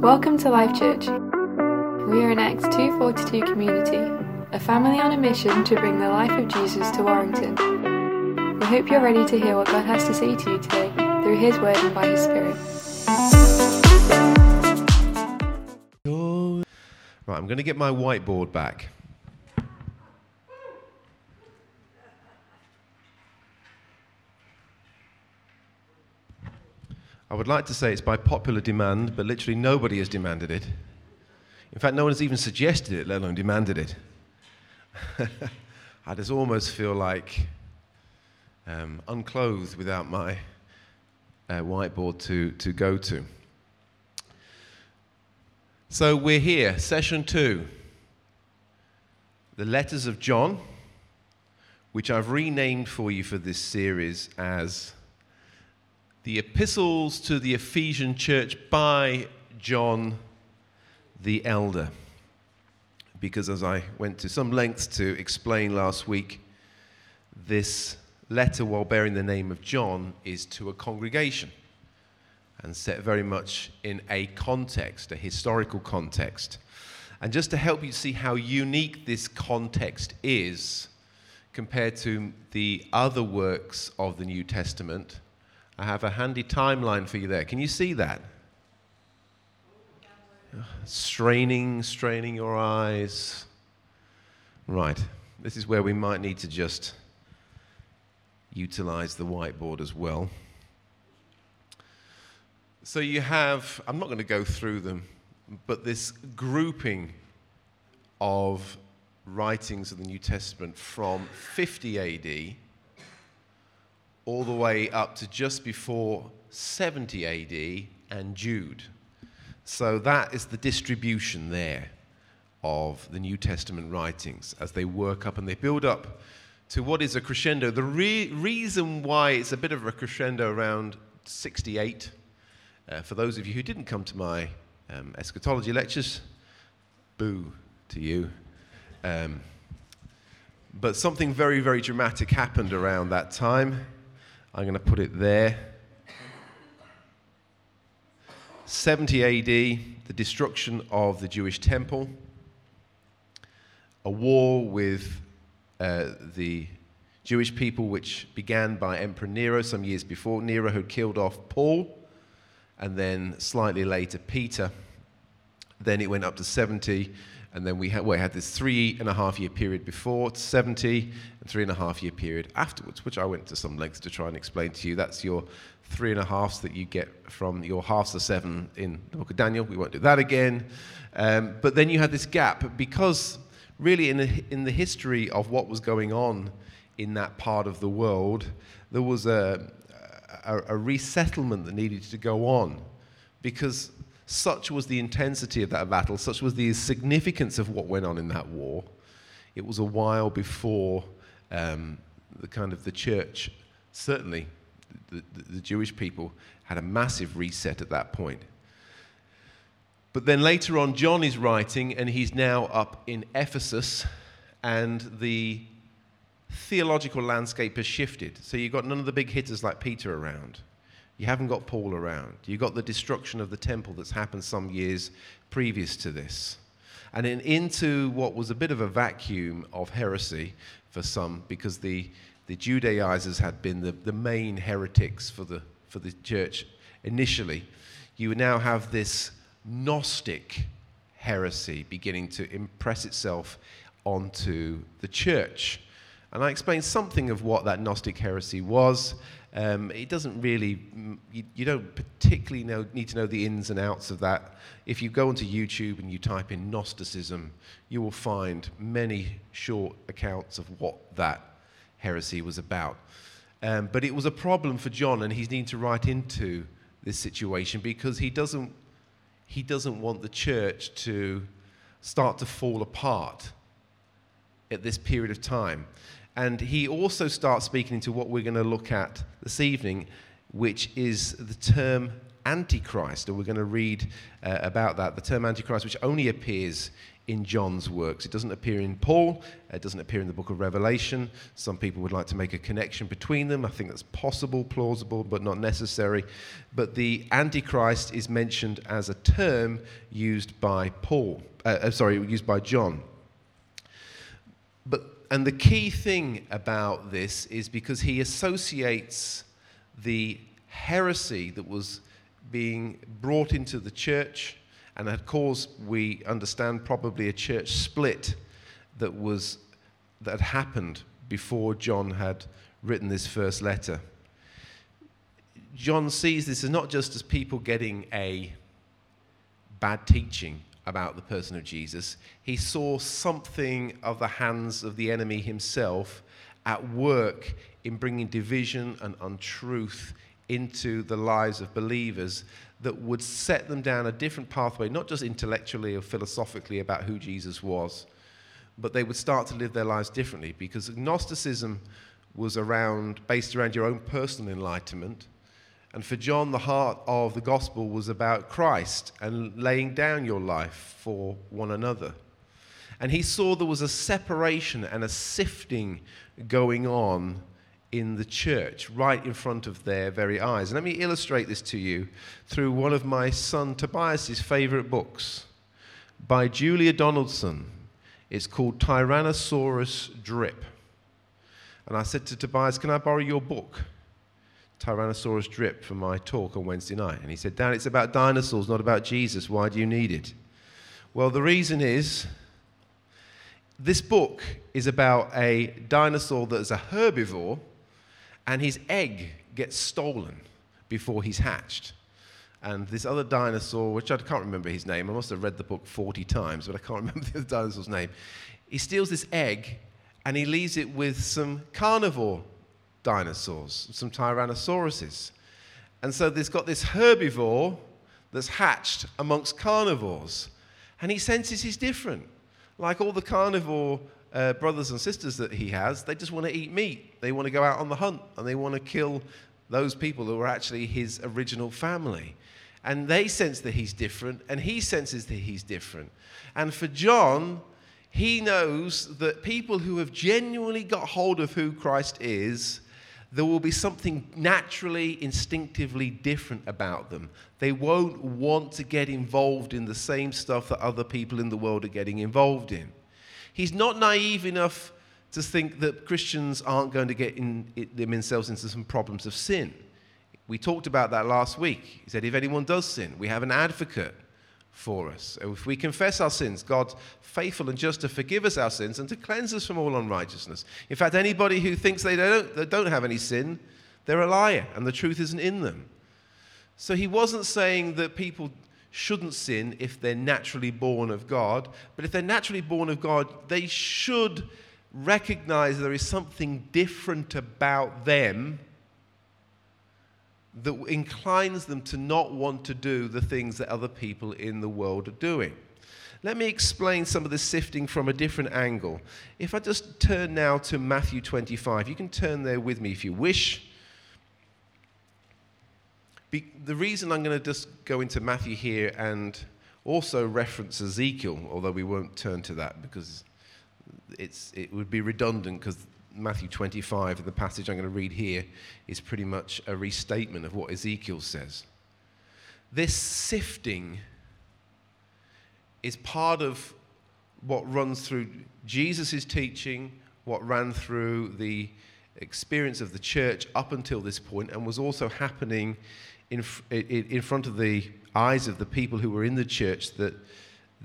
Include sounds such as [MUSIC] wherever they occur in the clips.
Welcome to Life Church. We are an Acts 242 community, a family on a mission to bring the life of Jesus to Warrington. We hope you're ready to hear what God has to say to you today through His Word and by His Spirit. Right, I'm going to get my whiteboard back. I would like to say it's by popular demand, but literally nobody has demanded it. In fact, no one has even suggested it, let alone demanded it. [LAUGHS] I just almost feel like um, unclothed without my uh, whiteboard to, to go to. So we're here, session two. The letters of John, which I've renamed for you for this series as the epistles to the Ephesian church by John the Elder. Because as I went to some lengths to explain last week, this letter, while bearing the name of John, is to a congregation and set very much in a context, a historical context. And just to help you see how unique this context is compared to the other works of the New Testament, I have a handy timeline for you there. Can you see that? Straining, straining your eyes. Right. This is where we might need to just utilize the whiteboard as well. So you have, I'm not going to go through them, but this grouping of writings of the New Testament from 50 AD all the way up to just before 70 AD and Jude. So that is the distribution there of the New Testament writings as they work up and they build up to what is a crescendo. The re- reason why it's a bit of a crescendo around 68, uh, for those of you who didn't come to my um, eschatology lectures, boo to you. Um, but something very, very dramatic happened around that time. I'm going to put it there. 70 AD, the destruction of the Jewish temple, a war with uh, the Jewish people, which began by Emperor Nero some years before. Nero had killed off Paul, and then slightly later Peter. Then it went up to 70, and then we had, well, we had this three and a half year period before, 70, and three and a half year period afterwards, which I went to some lengths to try and explain to you. That's your three and a halves that you get from your halves of seven in the book of Daniel. We won't do that again. Um, but then you had this gap because, really, in the, in the history of what was going on in that part of the world, there was a, a, a resettlement that needed to go on because such was the intensity of that battle, such was the significance of what went on in that war. It was a while before um, the kind of the church, certainly the, the, the Jewish people, had a massive reset at that point. But then later on, John is writing, and he's now up in Ephesus, and the theological landscape has shifted. So you've got none of the big hitters like Peter around. You haven't got Paul around. You've got the destruction of the temple that's happened some years previous to this. And in, into what was a bit of a vacuum of heresy for some, because the, the Judaizers had been the, the main heretics for the, for the church initially. You now have this Gnostic heresy beginning to impress itself onto the church. And I explained something of what that Gnostic heresy was um, it doesn't really, you, you, don't particularly know, need to know the ins and outs of that. If you go onto YouTube and you type in Gnosticism, you will find many short accounts of what that heresy was about. Um, but it was a problem for John, and he's needing to write into this situation because he doesn't, he doesn't want the church to start to fall apart at this period of time. And he also starts speaking into what we're going to look at this evening, which is the term Antichrist. And we're going to read uh, about that. The term Antichrist, which only appears in John's works. It doesn't appear in Paul, it doesn't appear in the book of Revelation. Some people would like to make a connection between them. I think that's possible, plausible, but not necessary. But the Antichrist is mentioned as a term used by Paul, uh, uh sorry, used by John. But, and the key thing about this is because he associates the heresy that was being brought into the church and had caused, we understand, probably a church split that was that happened before John had written this first letter. John sees this as not just as people getting a bad teaching about the person of Jesus, he saw something of the hands of the enemy himself at work in bringing division and untruth into the lives of believers that would set them down a different pathway, not just intellectually or philosophically about who Jesus was, but they would start to live their lives differently because Gnosticism was around, based around your own personal enlightenment. And for John, the heart of the gospel was about Christ and laying down your life for one another. And he saw there was a separation and a sifting going on in the church, right in front of their very eyes. And let me illustrate this to you through one of my son Tobias's favorite books by Julia Donaldson. It's called Tyrannosaurus Drip. And I said to Tobias, Can I borrow your book? Tyrannosaurus Drip for my talk on Wednesday night. And he said, Dad, it's about dinosaurs, not about Jesus. Why do you need it? Well, the reason is this book is about a dinosaur that is a herbivore and his egg gets stolen before he's hatched. And this other dinosaur, which I can't remember his name, I must have read the book 40 times, but I can't [LAUGHS] remember the other dinosaur's name. He steals this egg and he leaves it with some carnivore dinosaurs, some tyrannosauruses. And so there's got this herbivore that's hatched amongst carnivores. And he senses he's different. Like all the carnivore uh, brothers and sisters that he has, they just want to eat meat. They want to go out on the hunt and they want to kill those people who are actually his original family. And they sense that he's different, and he senses that he's different. And for John, he knows that people who have genuinely got hold of who Christ is, there will be something naturally, instinctively different about them. They won't want to get involved in the same stuff that other people in the world are getting involved in. He's not naive enough to think that Christians aren't going to get in, themselves into some problems of sin. We talked about that last week. He said, if anyone does sin, we have an advocate for us. If we confess our sins, God's faithful and just to forgive us our sins and to cleanse us from all unrighteousness. In fact, anybody who thinks they don't, they don't have any sin, they're a liar and the truth isn't in them. So he wasn't saying that people shouldn't sin if they're naturally born of God. But if they're naturally born of God, they should recognize there is something different about them that inclines them to not want to do the things that other people in the world are doing. Let me explain some of the sifting from a different angle. If I just turn now to Matthew 25, you can turn there with me if you wish. Be, the reason I'm going to just go into Matthew here and also reference Ezekiel, although we won't turn to that because it's, it would be redundant because Matthew 25, the passage I'm going to read here, is pretty much a restatement of what Ezekiel says. This sifting is part of what runs through Jesus' teaching, what ran through the experience of the church up until this point, and was also happening in, in front of the eyes of the people who were in the church that,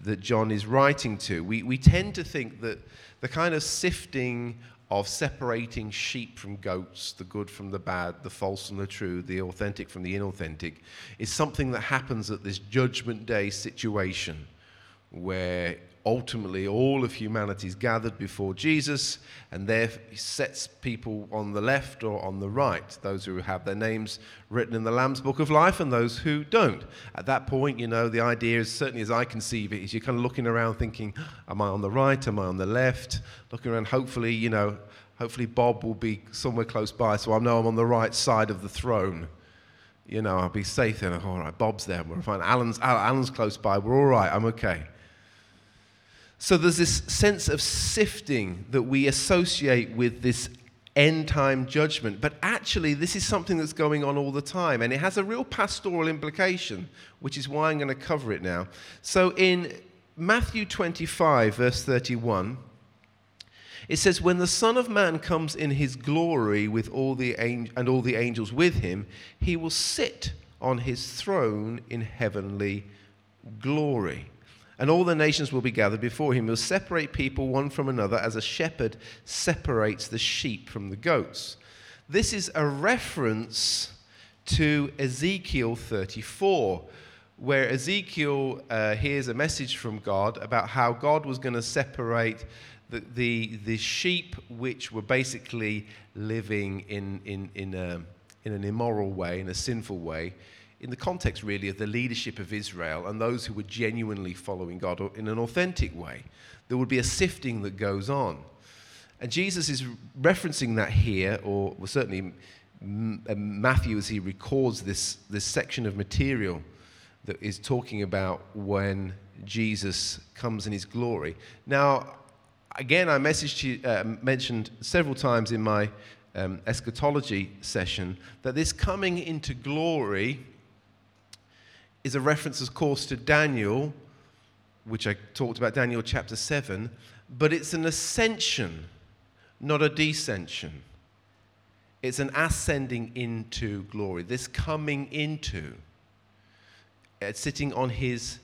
that John is writing to. We, we tend to think that the kind of sifting of separating sheep from goats, the good from the bad, the false from the true, the authentic from the inauthentic, is something that happens at this judgment day situation where ultimately all of humanity is gathered before Jesus, and there he sets people on the left or on the right, those who have their names written in the Lamb's Book of Life and those who don't. At that point, you know, the idea is certainly as I conceive it, is you're kind of looking around thinking, am I on the right? Am I on the left? Looking around, hopefully, you know, hopefully Bob will be somewhere close by, so I know I'm on the right side of the throne. You know, I'll be safe then. All right, Bob's there. We're fine. Alan's, Alan's close by. We're all right. I'm okay. So there's this sense of sifting that we associate with this end time judgment. But actually, this is something that's going on all the time, and it has a real pastoral implication, which is why I'm going to cover it now. So in Matthew 25, verse 31, it says, When the Son of Man comes in his glory with all the ang- and all the angels with him, he will sit on his throne in heavenly glory. And all the nations will be gathered before him. He'll separate people one from another as a shepherd separates the sheep from the goats. This is a reference to Ezekiel 34, where Ezekiel uh, hears a message from God about how God was going to separate the, the, the sheep which were basically living in, in, in, a, in an immoral way, in a sinful way, in the context really of the leadership of Israel and those who were genuinely following God in an authentic way. There would be a sifting that goes on. And Jesus is referencing that here, or certainly uh, Matthew as he records this, this section of material that is talking about when Jesus comes in his glory. Now, again, I you, uh, mentioned several times in my um, eschatology session that this coming into glory is a reference, of course, to Daniel, which I talked about, Daniel chapter 7, but it's an ascension, not a descension. It's an ascending into glory, this coming into, uh, sitting on his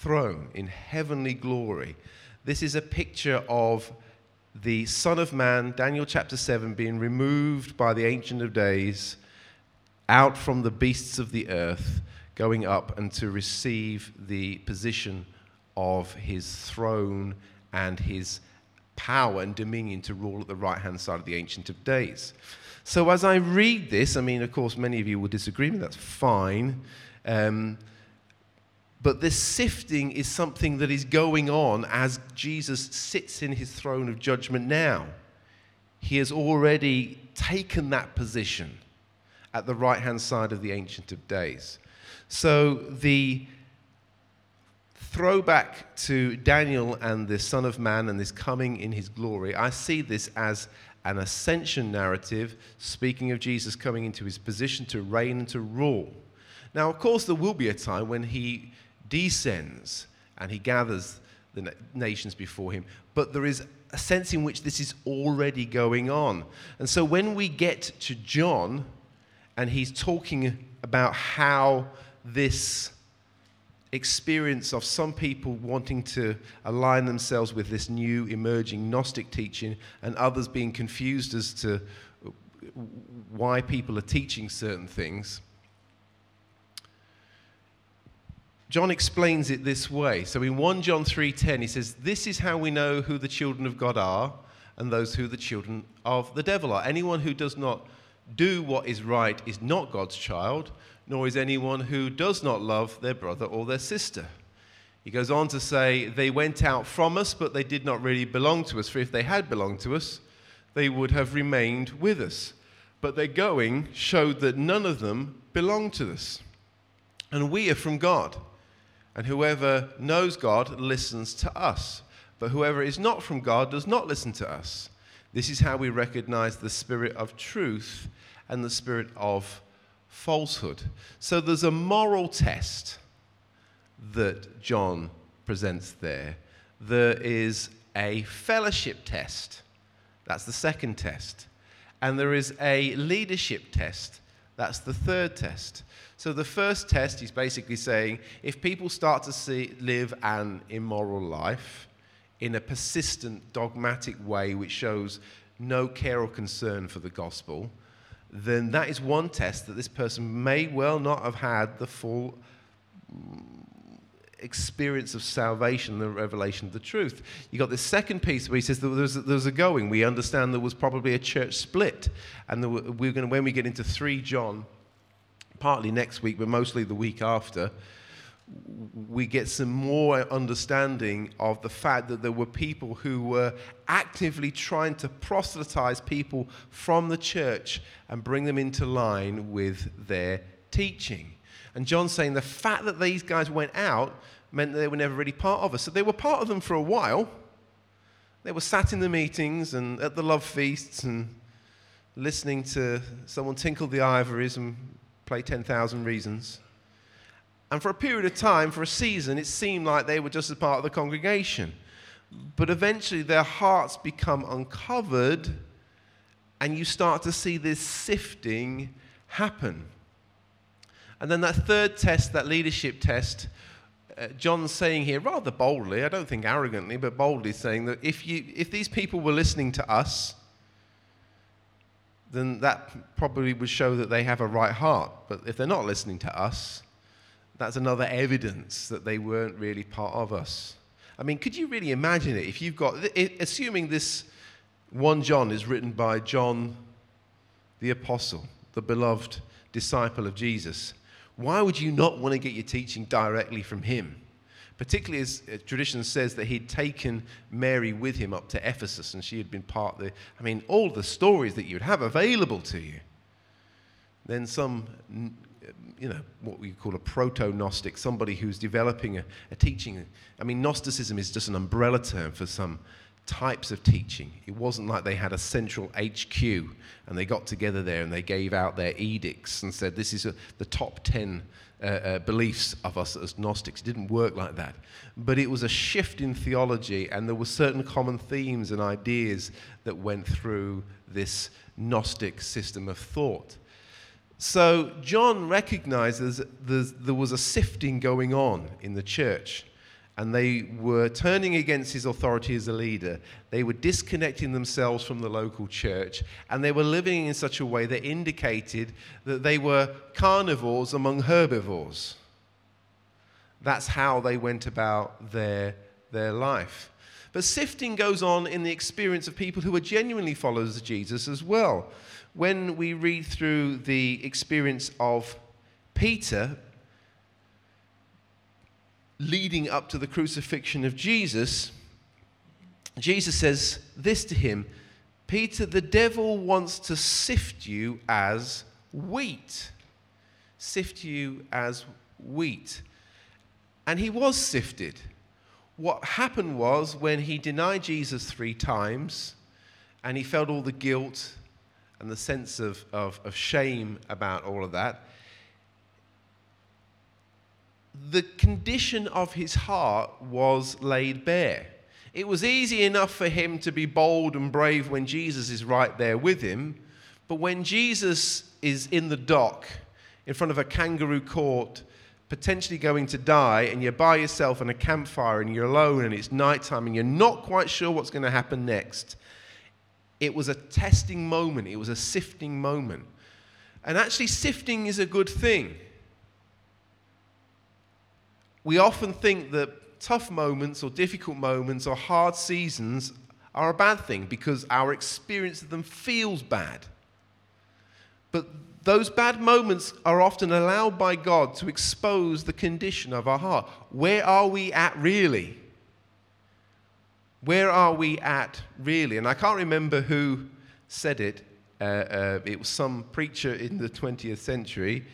throne in heavenly glory. This is a picture of the Son of Man, Daniel chapter 7, being removed by the Ancient of Days out from the beasts of the earth going up and to receive the position of his throne and his power and dominion to rule at the right hand side of the Ancient of Days. So, as I read this, I mean, of course, many of you will disagree with me, that's fine. Um, but this sifting is something that is going on as Jesus sits in his throne of judgment now. He has already taken that position at the right hand side of the Ancient of Days. So the throwback to Daniel and the Son of Man and this coming in his glory, I see this as an ascension narrative speaking of Jesus coming into his position to reign and to rule. Now, of course, there will be a time when he descends and he gathers the nations before him, but there is a sense in which this is already going on. And so when we get to John and he's talking about how this experience of some people wanting to align themselves with this new emerging Gnostic teaching and others being confused as to why people are teaching certain things. John explains it this way. So in 1 John 3:10 he says this is how we know who the children of God are and those who the children of the devil are. Anyone who does not do what is right is not God's child, nor is anyone who does not love their brother or their sister. He goes on to say, They went out from us, but they did not really belong to us, for if they had belonged to us, they would have remained with us. But their going showed that none of them belonged to us. And we are from God. And whoever knows God listens to us. But whoever is not from God does not listen to us. This is how we recognize the spirit of truth and the spirit of falsehood. So there's a moral test that John presents there. There is a fellowship test. That's the second test. And there is a leadership test. That's the third test. So the first test is basically saying if people start to see, live an immoral life in a persistent, dogmatic way which shows no care or concern for the gospel, then that is one test that this person may well not have had the full experience of salvation, the revelation of the truth. You got this second piece where he says there was, there was a going. We understand there was probably a church split, and were, we're going to, when we get into three John, partly next week, but mostly the week after, we get some more understanding of the fact that there were people who were actively trying to proselytize people from the church and bring them into line with their teaching. And John's saying the fact that these guys went out meant that they were never really part of us. So they were part of them for a while. They were sat in the meetings and at the love feasts and listening to someone tinkle the ivories and play 10,000 Reasons. And for a period of time, for a season, it seemed like they were just a part of the congregation. But eventually, their hearts become uncovered, and you start to see this sifting happen. And then that third test, that leadership test, uh, John's saying here rather boldly, I don't think arrogantly, but boldly saying that if, you, if these people were listening to us, then that probably would show that they have a right heart. But if they're not listening to us, that's another evidence that they weren't really part of us. I mean, could you really imagine it if you've got, assuming this 1 John is written by John the Apostle, the beloved disciple of Jesus, why would you not want to get your teaching directly from him? Particularly as uh, tradition says that he'd taken Mary with him up to Ephesus and she had been part of the, I mean, all the stories that you'd have available to you. Then some you know, what we call a proto Gnostic, somebody who's developing a, a, teaching. I mean, Gnosticism is just an umbrella term for some types of teaching. It wasn't like they had a central HQ and they got together there and they gave out their edicts and said, this is a, the top 10 uh, uh, beliefs of us as Gnostics. It didn't work like that. But it was a shift in theology and there were certain common themes and ideas that went through this Gnostic system of thought. So John recognizes there was a sifting going on in the church, and they were turning against his authority as a leader. They were disconnecting themselves from the local church, and they were living in such a way that indicated that they were carnivores among herbivores. That's how they went about their, their life. But sifting goes on in the experience of people who are genuinely followers of Jesus as well when we read through the experience of Peter leading up to the crucifixion of Jesus, Jesus says this to him Peter, the devil wants to sift you as wheat. Sift you as wheat. And he was sifted. What happened was when he denied Jesus three times and he felt all the guilt and the sense of, of, of shame about all of that, the condition of his heart was laid bare. It was easy enough for him to be bold and brave when Jesus is right there with him, but when Jesus is in the dock in front of a kangaroo court, potentially going to die, and you're by yourself in a campfire and you're alone and it's nighttime and you're not quite sure what's going to happen next, it was a testing moment, it was a sifting moment. And actually, sifting is a good thing. We often think that tough moments or difficult moments or hard seasons are a bad thing because our experience of them feels bad. But those bad moments are often allowed by God to expose the condition of our heart. Where are we at really? Where are we at really? And I can't remember who said it. Uh, uh, it was some preacher in the 20th century.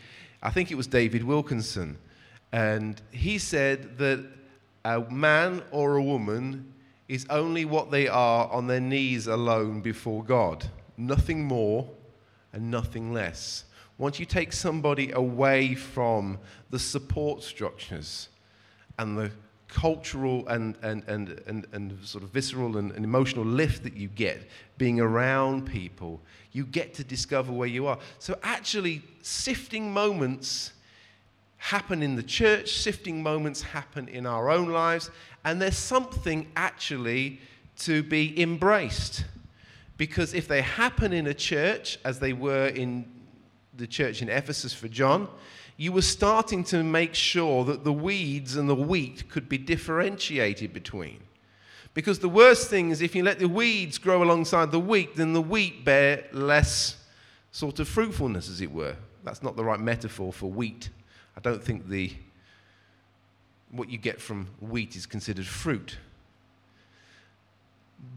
I think it was David Wilkerson. And he said that a man or a woman is only what they are on their knees alone before God. Nothing more and nothing less. Once you take somebody away from the support structures and the cultural and, and, and, and, and sort of visceral and, and emotional lift that you get being around people, you get to discover where you are. So, actually, sifting moments happen in the church, sifting moments happen in our own lives, and there's something actually to be embraced. Because if they happen in a church, as they were in the church in Ephesus for John, you were starting to make sure that the weeds and the wheat could be differentiated between. Because the worst thing is if you let the weeds grow alongside the wheat, then the wheat bear less sort of fruitfulness, as it were. That's not the right metaphor for wheat. I don't think the what you get from wheat is considered fruit.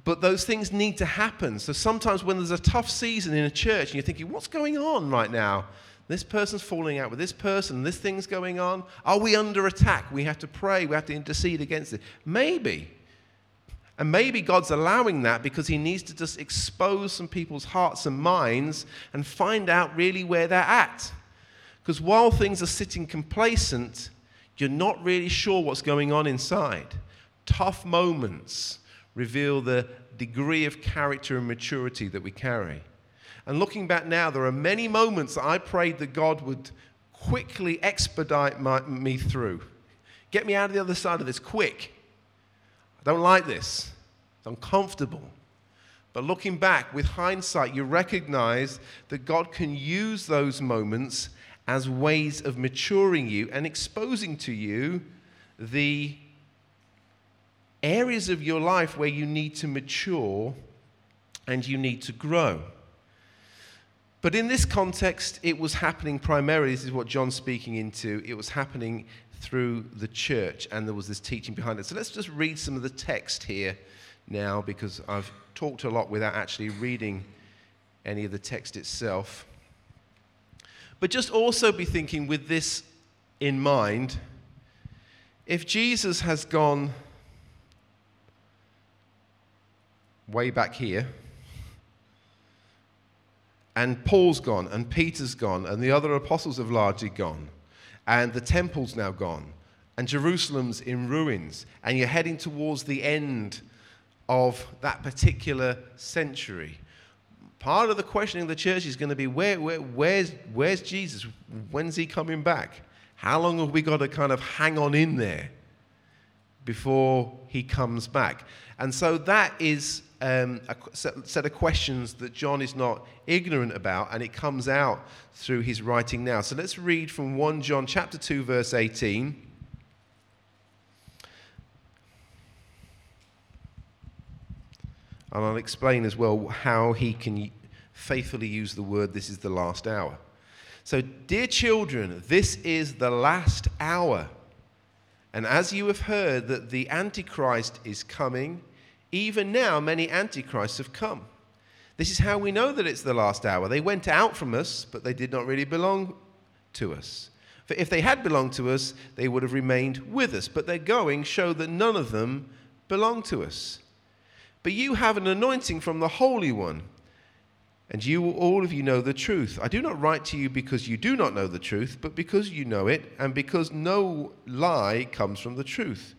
But those things need to happen. So sometimes when there's a tough season in a church and you're thinking, what's going on right now? This person's falling out with this person, this thing's going on. Are we under attack? We have to pray, we have to intercede against it. Maybe. And maybe God's allowing that because He needs to just expose some people's hearts and minds and find out really where they're at. Because while things are sitting complacent, you're not really sure what's going on inside. Tough moments reveal the degree of character and maturity that we carry. And looking back now, there are many moments I prayed that God would quickly expedite my, me through. Get me out of the other side of this quick. I don't like this. It's uncomfortable. But looking back with hindsight, you recognize that God can use those moments as ways of maturing you and exposing to you the areas of your life where you need to mature and you need to grow. But in this context, it was happening primarily, this is what John's speaking into, it was happening through the church, and there was this teaching behind it. So let's just read some of the text here now, because I've talked a lot without actually reading any of the text itself. But just also be thinking with this in mind if Jesus has gone way back here, and Paul's gone, and Peter's gone, and the other apostles have largely gone, and the temple's now gone, and Jerusalem's in ruins, and you're heading towards the end of that particular century. Part of the questioning of the church is going to be where, where, where's, where's Jesus? When's he coming back? How long have we got to kind of hang on in there before he comes back? And so that is um, a set of questions that John is not ignorant about, and it comes out through his writing now. So let's read from 1 John chapter 2, verse 18. And I'll explain as well how he can faithfully use the word, this is the last hour. So, dear children, this is the last hour. And as you have heard that the Antichrist is coming, even now many Antichrists have come. This is how we know that it's the last hour. They went out from us, but they did not really belong to us. For if they had belonged to us, they would have remained with us. But their going showed that none of them belong to us. But you have an anointing from the Holy One, and you all of you know the truth. I do not write to you because you do not know the truth, but because you know it, and because no lie comes from the truth.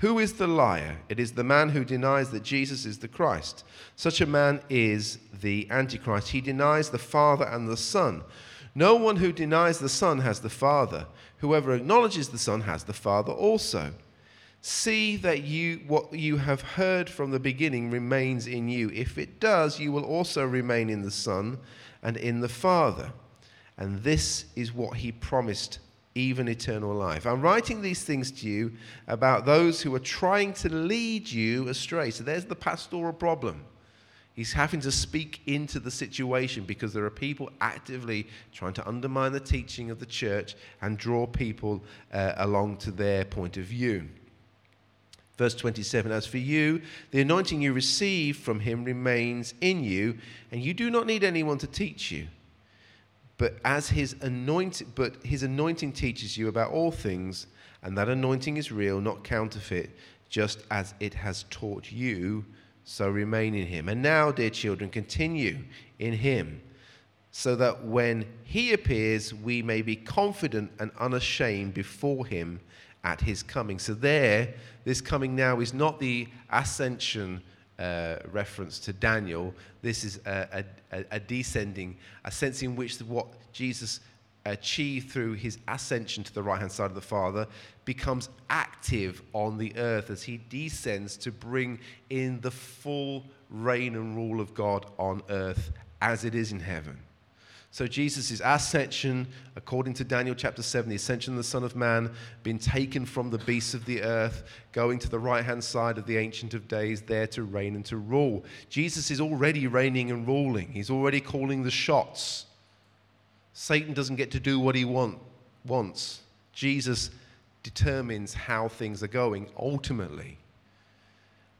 Who is the liar? It is the man who denies that Jesus is the Christ. Such a man is the Antichrist. He denies the Father and the Son. No one who denies the Son has the Father. Whoever acknowledges the Son has the Father also. See that you, what you have heard from the beginning remains in you. If it does, you will also remain in the Son and in the Father. And this is what he promised, even eternal life. I'm writing these things to you about those who are trying to lead you astray. So there's the pastoral problem. He's having to speak into the situation because there are people actively trying to undermine the teaching of the church and draw people uh, along to their point of view. Verse 27 As for you, the anointing you receive from him remains in you, and you do not need anyone to teach you. But as his anointing, but his anointing teaches you about all things, and that anointing is real, not counterfeit, just as it has taught you, so remain in him. And now, dear children, continue in him, so that when he appears, we may be confident and unashamed before him at his coming. So, there, this coming now is not the ascension uh, reference to Daniel. This is a, a, a, descending, a sense in which what Jesus achieved through his ascension to the right hand side of the Father becomes active on the earth as he descends to bring in the full reign and rule of God on earth as it is in heaven. So Jesus' ascension, according to Daniel chapter 7, the ascension of the Son of Man, being taken from the beasts of the earth, going to the right hand side of the Ancient of Days, there to reign and to rule. Jesus is already reigning and ruling, he's already calling the shots. Satan doesn't get to do what he want, wants. Jesus determines how things are going ultimately.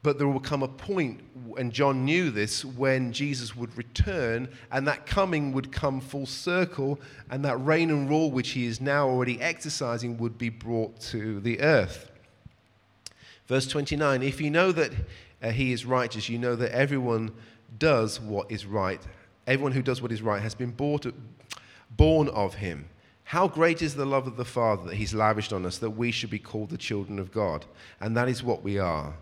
But there will come a point, and John knew this, when Jesus would return, and that coming would come full circle, and that reign and rule which he is now already exercising would be brought to the earth. Verse 29 If you know that uh, he is righteous, you know that everyone does what is right. Everyone who does what is right has been bought, born of him. How great is the love of the Father that he's lavished on us that we should be called the children of God. And that is what we are.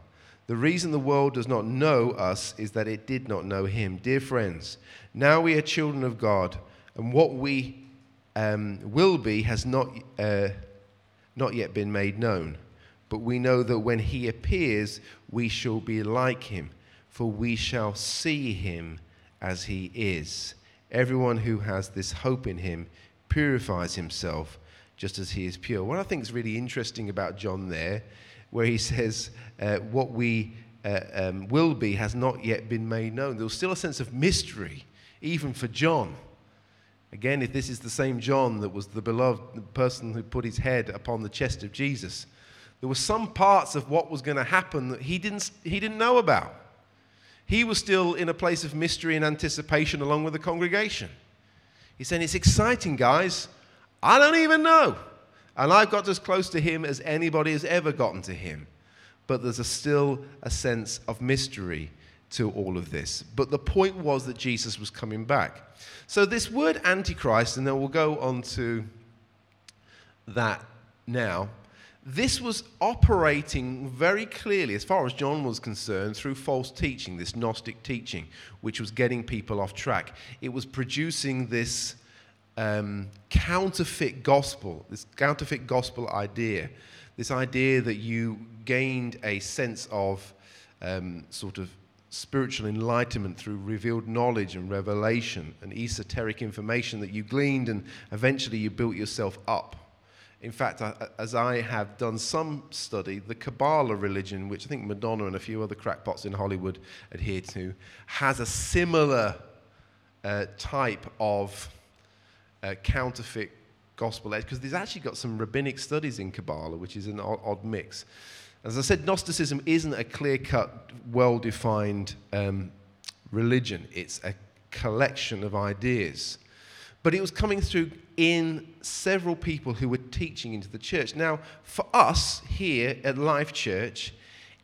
The reason the world does not know us is that it did not know him. Dear friends, now we are children of God, and what we um, will be has not, uh, not yet been made known. But we know that when he appears, we shall be like him, for we shall see him as he is. Everyone who has this hope in him purifies himself just as he is pure. What I think is really interesting about John there, where he says, uh, What we uh, um, will be has not yet been made known. There was still a sense of mystery, even for John. Again, if this is the same John that was the beloved person who put his head upon the chest of Jesus, there were some parts of what was going to happen that he didn't, he didn't know about. He was still in a place of mystery and anticipation along with the congregation. He's saying, It's exciting, guys. I don't even know. And I've got as close to him as anybody has ever gotten to him. But there's a still a sense of mystery to all of this. But the point was that Jesus was coming back. So, this word Antichrist, and then we'll go on to that now, this was operating very clearly, as far as John was concerned, through false teaching, this Gnostic teaching, which was getting people off track. It was producing this um, counterfeit gospel, this counterfeit gospel idea, this idea that you gained a sense of um, sort of spiritual enlightenment through revealed knowledge and revelation and esoteric information that you gleaned, and eventually you built yourself up. In fact, as I have done some study, the Kabbalah religion, which I think Madonna and a few other crackpots in Hollywood adhere to, has a similar uh, type of uh, counterfeit gospel edge, because there's actually got some rabbinic studies in Kabbalah, which is an odd, odd mix. As I said, Gnosticism isn't a clear cut, well defined um, religion, it's a collection of ideas. But it was coming through in several people who were teaching into the church. Now, for us here at Life Church,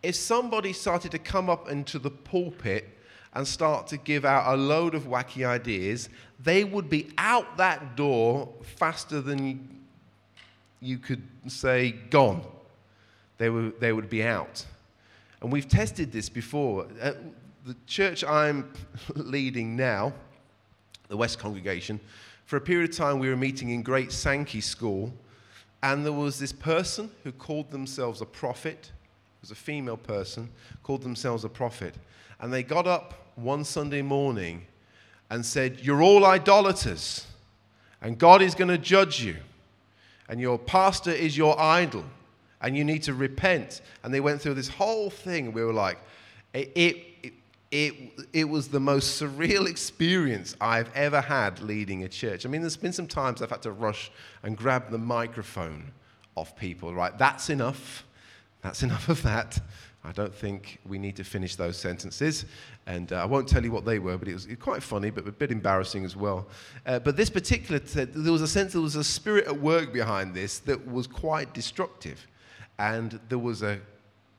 if somebody started to come up into the pulpit and start to give out a load of wacky ideas, they would be out that door faster than you could say gone. They, were, they would be out. And we've tested this before. Uh, the church I'm [LAUGHS] leading now, the West Congregation, for a period of time, we were meeting in Great Sankey School, and there was this person who called themselves a prophet. It was a female person, called themselves a prophet. And they got up one Sunday morning and said, You're all idolaters, and God is going to judge you, and your pastor is your idol, and you need to repent. And they went through this whole thing, and we were like, it, it, it, it was the most surreal [LAUGHS] experience I've ever had leading a church. I mean, there's been some times I've had to rush and grab the microphone off people, right? That's enough. That's enough of that. I don't think we need to finish those sentences. And uh, I won't tell you what they were, but it was, quite funny, but a bit embarrassing as well. Uh, but this particular, t- there was a sense there was a spirit at work behind this that was quite destructive. And there was a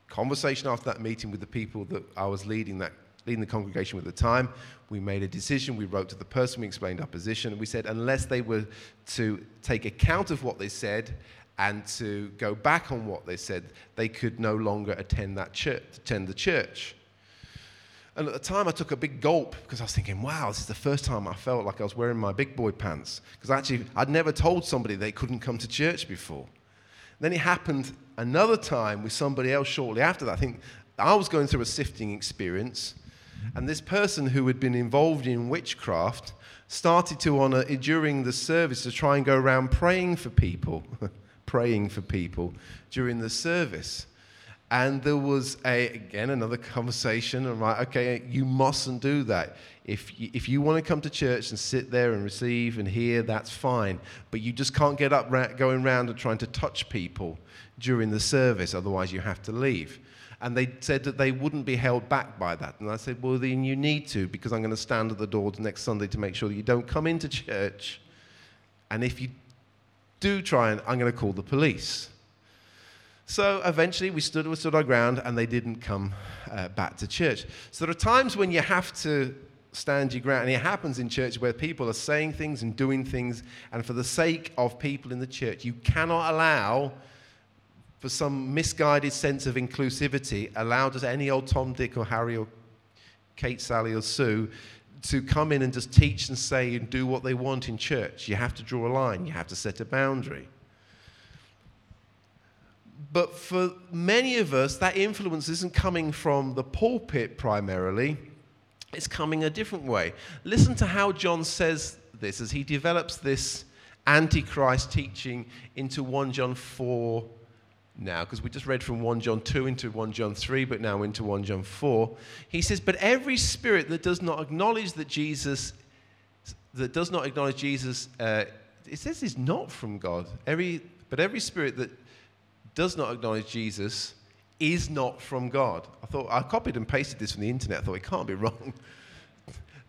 conversation after that meeting with the people that I was leading that leading the congregation with at the time, we made a decision. We wrote to the person, we explained our position, we said unless they were to take account of what they said and to go back on what they said, they could no longer attend that church, attend the church. And at the time, I took a big gulp because I was thinking, wow, this is the first time I felt like I was wearing my big boy pants. Because actually, I'd never told somebody they couldn't come to church before. Then it happened another time with somebody else shortly after that. I think I was going through a sifting experience and this person who had been involved in witchcraft started to, on a, during the service, to try and go around praying for people, [LAUGHS] praying for people during the service. And there was a, again another [LAUGHS] conversation. I'm like, okay, you mustn't do that. If you, if you want to come to church and sit there and receive and hear, that's fine. But you just can't get up going around and trying to touch people during the service, otherwise you have to leave. And they said that they wouldn't be held back by that. And I said, Well, then you need to, because I'm going to stand at the door next Sunday to make sure that you don't come into church. And if you do try and, I'm going to call the police. So eventually we stood, we stood our ground and they didn't come uh, back to church. So there are times when you have to stand your ground. And it happens in church where people are saying things and doing things, and for the sake of people in the church, you cannot allow, for some misguided sense of inclusivity, allow just any old Tom, Dick, or Harry, or Kate, Sally, or Sue to come in and just teach and say and do what they want in church. You have to draw a line, you have to set a boundary. But for many of us, that influence isn't coming from the pulpit primarily it's coming a different way. Listen to how John says this as he develops this antichrist teaching into 1 John 4 now, because we just read from 1 John 2 into 1 John 3, but now into 1 John 4. He says, But every spirit that does not acknowledge that Jesus, that does not acknowledge Jesus, uh, it says is not from God. Every, but every spirit that does not acknowledge Jesus is not from God. I thought, I copied and pasted this from the internet. I thought, it can't be wrong. [LAUGHS]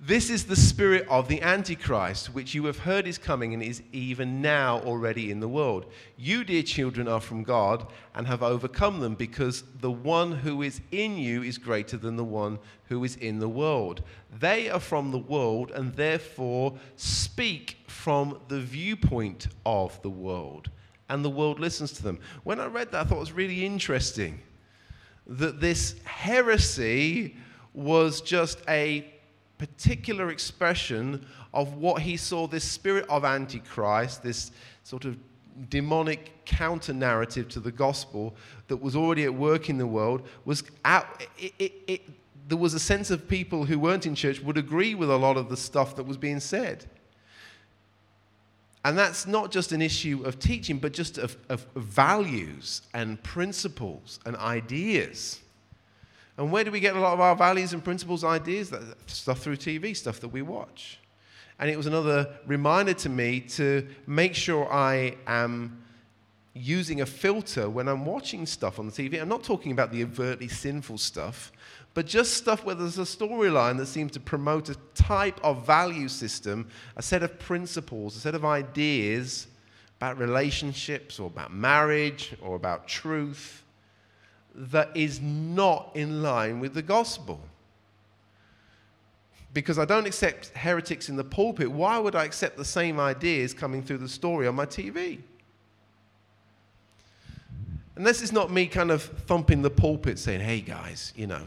This is the spirit of the Antichrist, which you have heard is coming and is even now already in the world. You, dear children, are from God and have overcome them, because the one who is in you is greater than the one who is in the world. They are from the world and therefore speak from the viewpoint of the world, and the world listens to them. When I read that, I thought it was really interesting that this heresy was just a particular expression of what he saw this spirit of Antichrist, this sort of demonic counter narrative to the gospel that was already at work in the world was out, it, it, it, there was a sense of people who weren't in church would agree with a lot of the stuff that was being said and that's not just an issue of teaching, but just of, of values and principles and ideas. And where do we get a lot of our values and principles, ideas? That Stuff through TV, stuff that we watch. And it was another reminder to me to make sure I am using a filter when I'm watching stuff on the TV. I'm not talking about the overtly sinful stuff, but just stuff where there's a storyline that seems to promote a type of value system, a set of principles, a set of ideas about relationships or about marriage or about truth that is not in line with the gospel. Because I don't accept heretics in the pulpit, why would I accept the same ideas coming through the story on my TV? And this is not me kind of thumping the pulpit saying, hey guys, you know,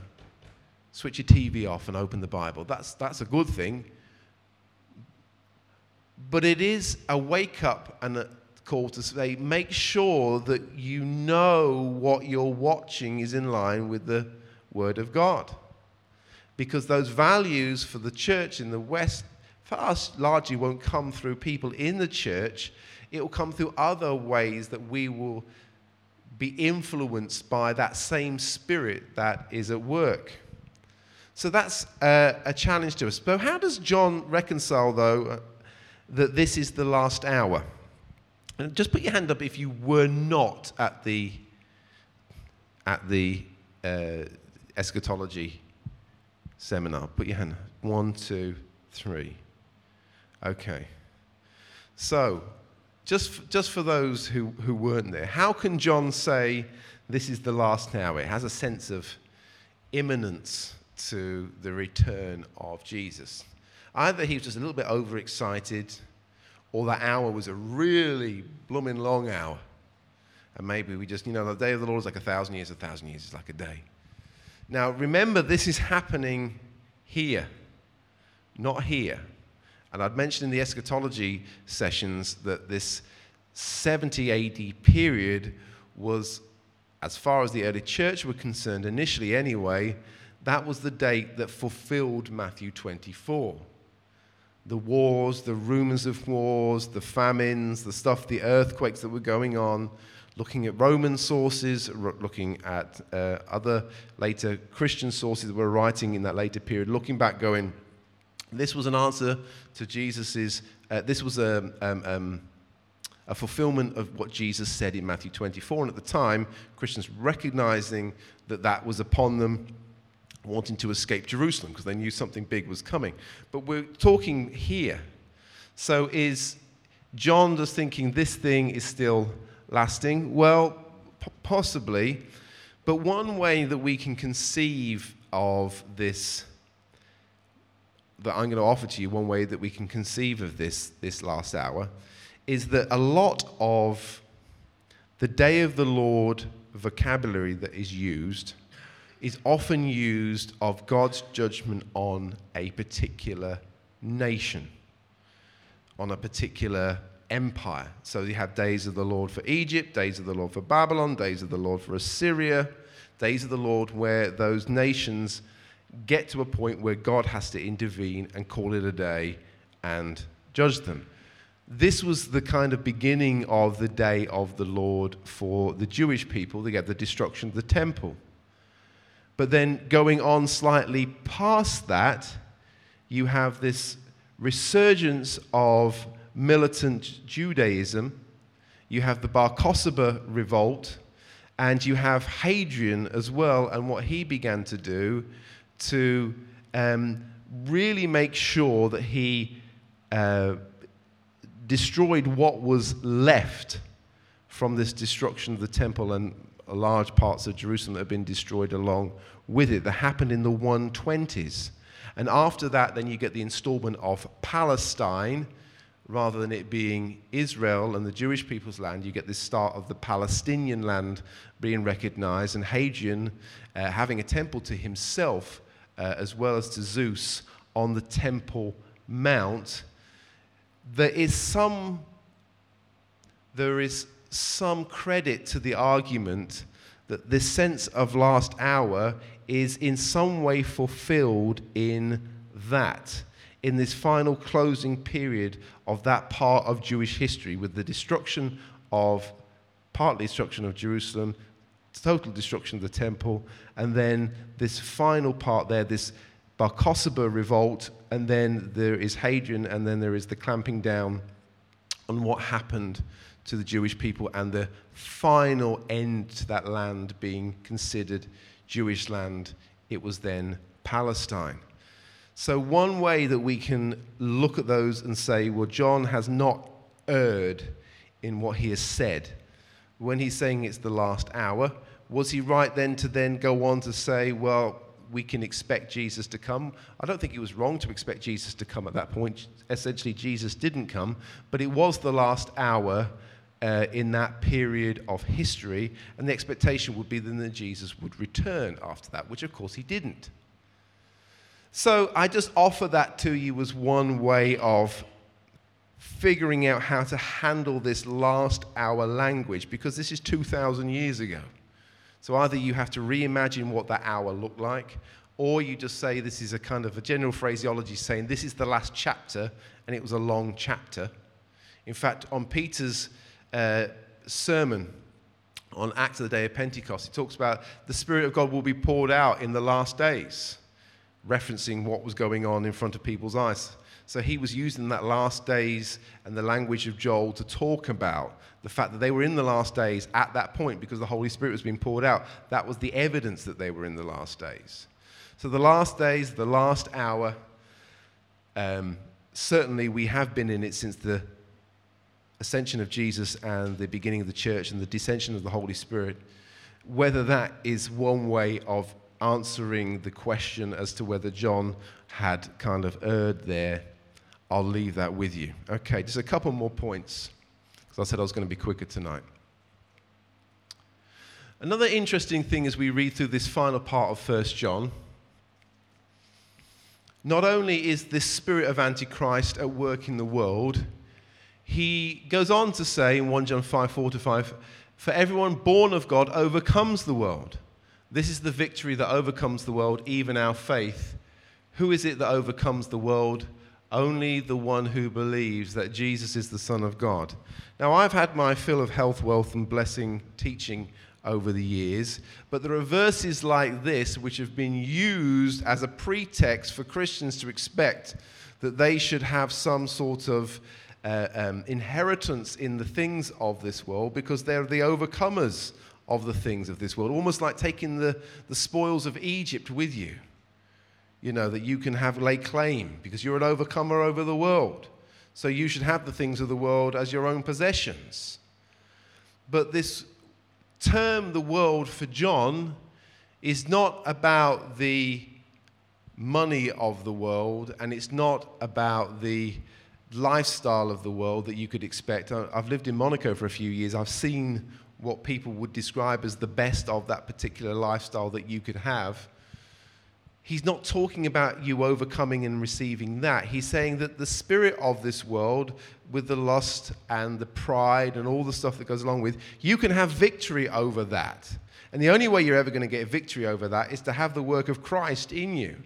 switch your TV off and open the Bible. That's, that's a good thing. But it is a wake up and a call to say, make sure that you know what you're watching is in line with the Word of God. Because those values for the church in the West, for us, largely won't come through people in the church. It will come through other ways that we will be influenced by that same spirit that is at work. So that's uh, a challenge to us. But how does John reconcile, though, that this is the last hour? And just put your hand up if you were not at the, at the uh, eschatology seminar. Put your hand up. One, two, three. Okay. So, just, just for those who, who weren't there, how can John say this is the last hour? It has a sense of imminence to the return of Jesus. Either he was just a little bit overexcited, or that hour was a really blooming long hour. And maybe we just, you know, the day of the Lord is like a thousand years, a thousand years is like a day. Now, remember, this is happening here, not here. And I'd mentioned in the eschatology sessions that this 70 AD period was, as far as the early church were concerned, initially anyway, that was the date that fulfilled Matthew 24. The wars, the rumors of wars, the famines, the stuff, the earthquakes that were going on, looking at Roman sources, looking at uh, other later Christian sources that were writing in that later period, looking back, going, this was an answer to Jesus's, uh, this was a, um, um, a fulfillment of what Jesus said in Matthew 24. And at the time, Christians recognizing that that was upon them, wanting to escape Jerusalem because they knew something big was coming. But we're talking here. So is John just thinking this thing is still lasting? Well, p- possibly. But one way that we can conceive of this, that I'm going to offer to you, one way that we can conceive of this, this last hour, is that a lot of the day of the Lord vocabulary that is used is often used of God's judgment on a particular nation, on a particular empire. So you have days of the Lord for Egypt, days of the Lord for Babylon, days of the Lord for Assyria, days of the Lord where those nations get to a point where God has to intervene and call it a day and judge them. This was the kind of beginning of the day of the Lord for the Jewish people. They get the destruction of the temple. But then going on slightly past that, you have this resurgence of militant Judaism. You have the Bar Kokhba revolt, and you have Hadrian as well, and what he began to do to um, really make sure that he uh, destroyed what was left from this destruction of the temple and large parts of Jerusalem that have been destroyed along with it. That happened in the 120s. And after that, then you get the installment of Palestine. Rather than it being Israel and the Jewish people's land, you get this start of the Palestinian land being recognized, and Hadrian uh, having a temple to himself uh, as well as to Zeus on the Temple Mount there is some there is some credit to the argument that this sense of last hour is in some way fulfilled in that in this final closing period of that part of Jewish history with the destruction of partly destruction of Jerusalem total destruction of the temple and then this final part there this Bar Kokhba revolt, and then there is Hadrian, and then there is the clamping down on what happened to the Jewish people and the final end to that land being considered Jewish land. It was then Palestine. So, one way that we can look at those and say, well, John has not erred in what he has said. When he's saying it's the last hour, was he right then to then go on to say, well, we can expect Jesus to come. I don't think it was wrong to expect Jesus to come at that point. Essentially, Jesus didn't come, but it was the last hour uh, in that period of history, and the expectation would be that Jesus would return after that, which of course he didn't. So I just offer that to you as one way of figuring out how to handle this last hour language, because this is 2,000 years ago. So either you have to reimagine what that hour looked like, or you just say this is a kind of a general phraseology saying this is the last chapter, and it was a long chapter. In fact, on Peter's uh, sermon on Acts of the Day of Pentecost, he talks about the Spirit of God will be poured out in the last days, referencing what was going on in front of people's eyes. So he was using that last days and the language of Joel to talk about the fact that they were in the last days at that point because the Holy Spirit was being poured out. That was the evidence that they were in the last days. So the last days, the last hour, um, certainly we have been in it since the ascension of Jesus and the beginning of the church and the descension of the Holy Spirit. Whether that is one way of answering the question as to whether John had kind of erred there I'll leave that with you. Okay, just a couple more points, because I said I was going to be quicker tonight. Another interesting thing as we read through this final part of 1 John, not only is this spirit of Antichrist at work in the world, he goes on to say in 1 John 5 4 to 5, For everyone born of God overcomes the world. This is the victory that overcomes the world, even our faith. Who is it that overcomes the world? only the one who believes that Jesus is the Son of God. Now, I've had my fill of health, wealth, and blessing teaching over the years, but there are verses like this which have been used as a pretext for Christians to expect that they should have some sort of uh, um, inheritance in the things of this world because they're the overcomers of the things of this world. Almost like taking the, the spoils of Egypt with you. You know, that you can have lay claim because you're an overcomer over the world. So you should have the things of the world as your own possessions. But this term, the world, for John is not about the money of the world and it's not about the lifestyle of the world that you could expect. I've lived in Monaco for a few years. I've seen what people would describe as the best of that particular lifestyle that you could have. He's not talking about you overcoming and receiving that. He's saying that the spirit of this world, with the lust and the pride and all the stuff that goes along with, you can have victory over that. And the only way you're ever going to get victory over that is to have the work of Christ in you.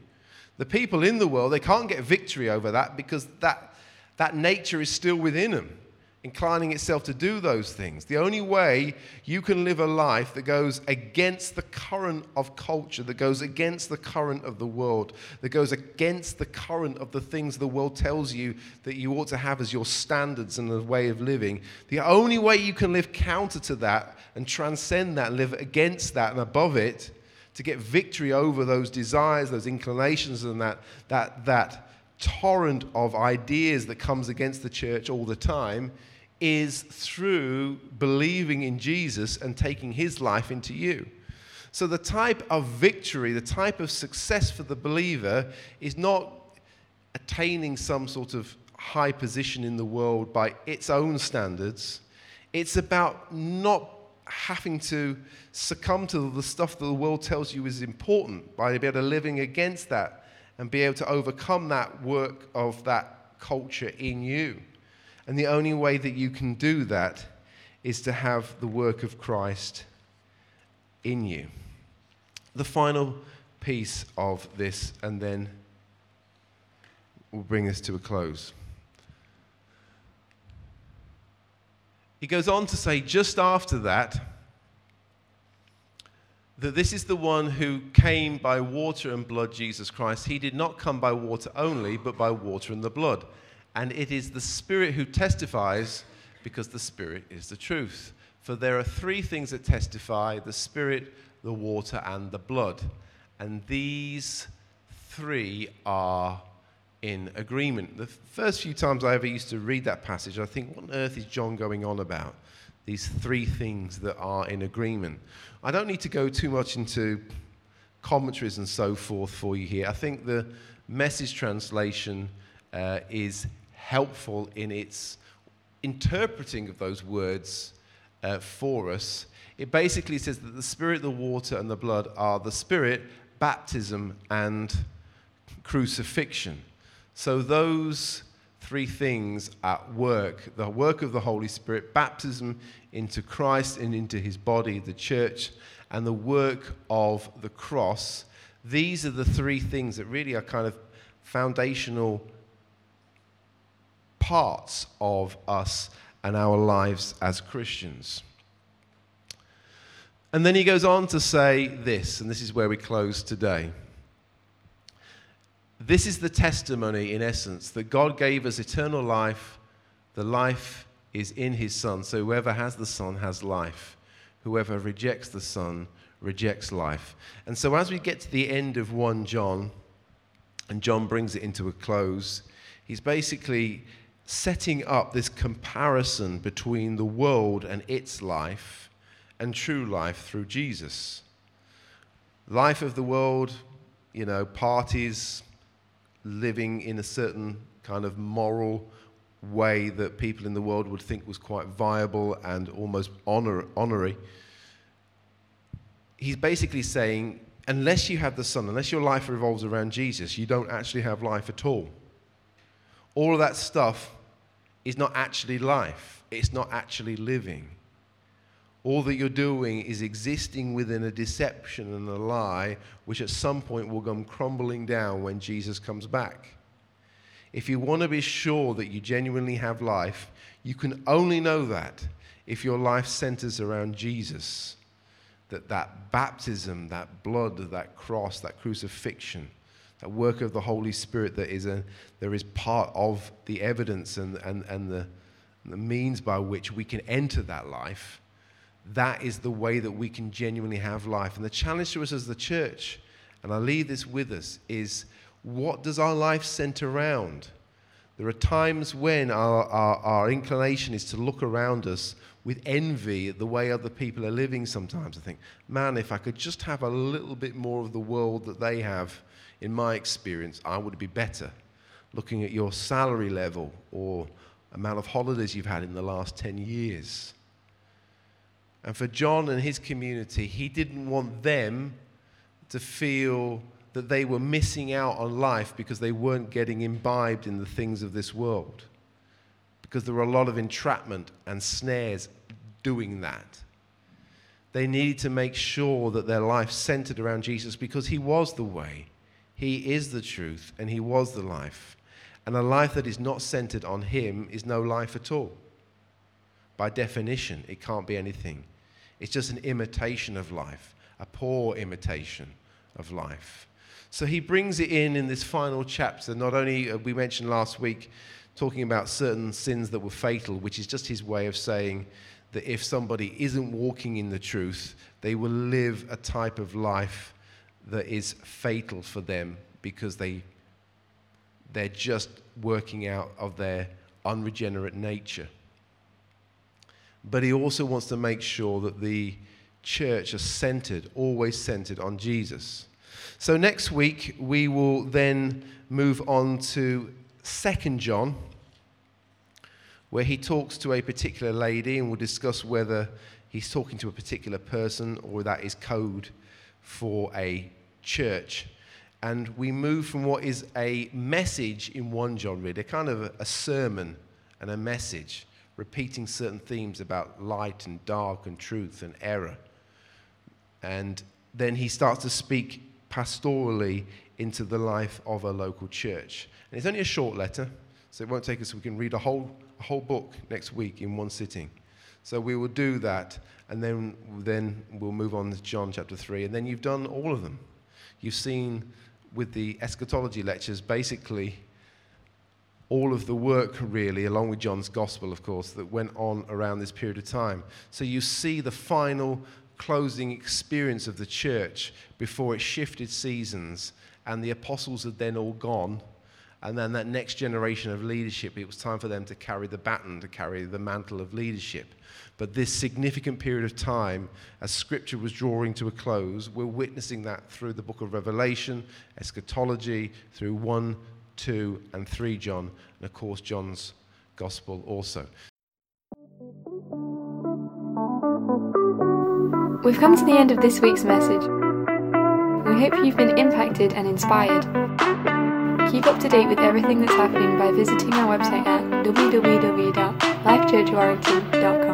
The people in the world, they can't get victory over that because that, that nature is still within them inclining itself to do those things. The only way you can live a life that goes against the current of culture, that goes against the current of the world, that goes against the current of the things the world tells you that you ought to have as your standards and the way of living, the only way you can live counter to that and transcend that, live against that and above it, to get victory over those desires, those inclinations, and that, that, that torrent of ideas that comes against the church all the time is through believing in Jesus and taking his life into you. So, the type of victory, the type of success for the believer is not attaining some sort of high position in the world by its own standards. It's about not having to succumb to the stuff that the world tells you is important, by being able to living against that and be able to overcome that work of that culture in you. And the only way that you can do that is to have the work of Christ in you. The final piece of this, and then we'll bring this to a close. He goes on to say, just after that, that this is the one who came by water and blood, Jesus Christ. He did not come by water only, but by water and the blood. And it is the Spirit who testifies because the Spirit is the truth. For there are three things that testify the Spirit, the water, and the blood. And these three are in agreement. The first few times I ever used to read that passage, I think, what on earth is John going on about? These three things that are in agreement. I don't need to go too much into commentaries and so forth for you here. I think the message translation uh, is helpful in its interpreting of those words uh, for us. It basically says that the Spirit, the water, and the blood are the Spirit, baptism, and crucifixion. So those three things at work the work of the Holy Spirit, baptism into Christ and into his body, the church, and the work of the cross. These are the three things that really are kind of foundational parts of us and our lives as Christians. And then he goes on to say this, and this is where we close today. This is the testimony, in essence, that God gave us eternal life. The life is in his Son. So whoever has the Son has life. Whoever rejects the Son rejects life. And so as we get to the end of 1 John, and John brings it into a close, he's basically setting up this comparison between the world and its life and true life through Jesus. Life of the world, you know, parties, living in a certain kind of moral way that people in the world would think was quite viable and almost honor, honorary. He's basically saying, unless you have the Son, unless your life revolves around Jesus, you don't actually have life at all. All of that stuff is not actually life, it's not actually living. All that you're doing is existing within a deception and a lie, which at some point will come crumbling down when Jesus comes back. If you want to be sure that you genuinely have life, you can only know that if your life centers around Jesus. That that baptism, that blood, that cross, that crucifixion, that work of the Holy Spirit that is a, there is part of the evidence and, and, and the, the means by which we can enter that life, that is the way that we can genuinely have life. And the challenge to us as the church, and I leave this with us, is what does our life center around? There are times when our, our, our, inclination is to look around us with envy at the way other people are living sometimes. I think, man, if I could just have a little bit more of the world that they have, in my experience, I would be better. Looking at your salary level or amount of holidays you've had in the last 10 years. And for John and his community, he didn't want them to feel that they were missing out on life because they weren't getting imbibed in the things of this world. Because there were a lot of entrapment and snares doing that. They needed to make sure that their life centered around Jesus because he was the way, he is the truth, and he was the life. And a life that is not centered on him is no life at all. By definition, it can't be anything. It's just an imitation of life, a poor imitation of life. So he brings it in in this final chapter. Not only, uh, we mentioned last week, talking about certain sins that were fatal, which is just his way of saying that if somebody isn't walking in the truth, they will live a type of life that is fatal for them because they, they're just working out of their unregenerate nature. But he also wants to make sure that the church are centered, always centered on Jesus. So next week, we will then move on to 2nd John, where he talks to a particular lady, and we'll discuss whether he's talking to a particular person or that is code for a church. And we move from what is a message in 1 John, really, a kind of a sermon and a message, repeating certain themes about light and dark and truth and error. And then he starts to speak pastorally into the life of a local church. And it's only a short letter, so it won't take us, we can read a whole, a whole book next week in one sitting. So we will do that, and then, then we'll move on to John chapter 3. And then you've done all of them. You've seen with the eschatology lectures basically all of the work, really, along with John's gospel, of course, that went on around this period of time. So you see the final closing experience of the church before it shifted seasons and the apostles had then all gone. And then that next generation of leadership, it was time for them to carry the baton, to carry the mantle of leadership. But this significant period of time, as scripture was drawing to a close, we're witnessing that through the book of Revelation, eschatology, through 1, 2, and 3 John, and of course, John's gospel also. We've come to the end of this week's message. We hope you've been impacted and inspired. Keep up to date with everything that's happening by visiting our website at www.lifechurchwarrington.com.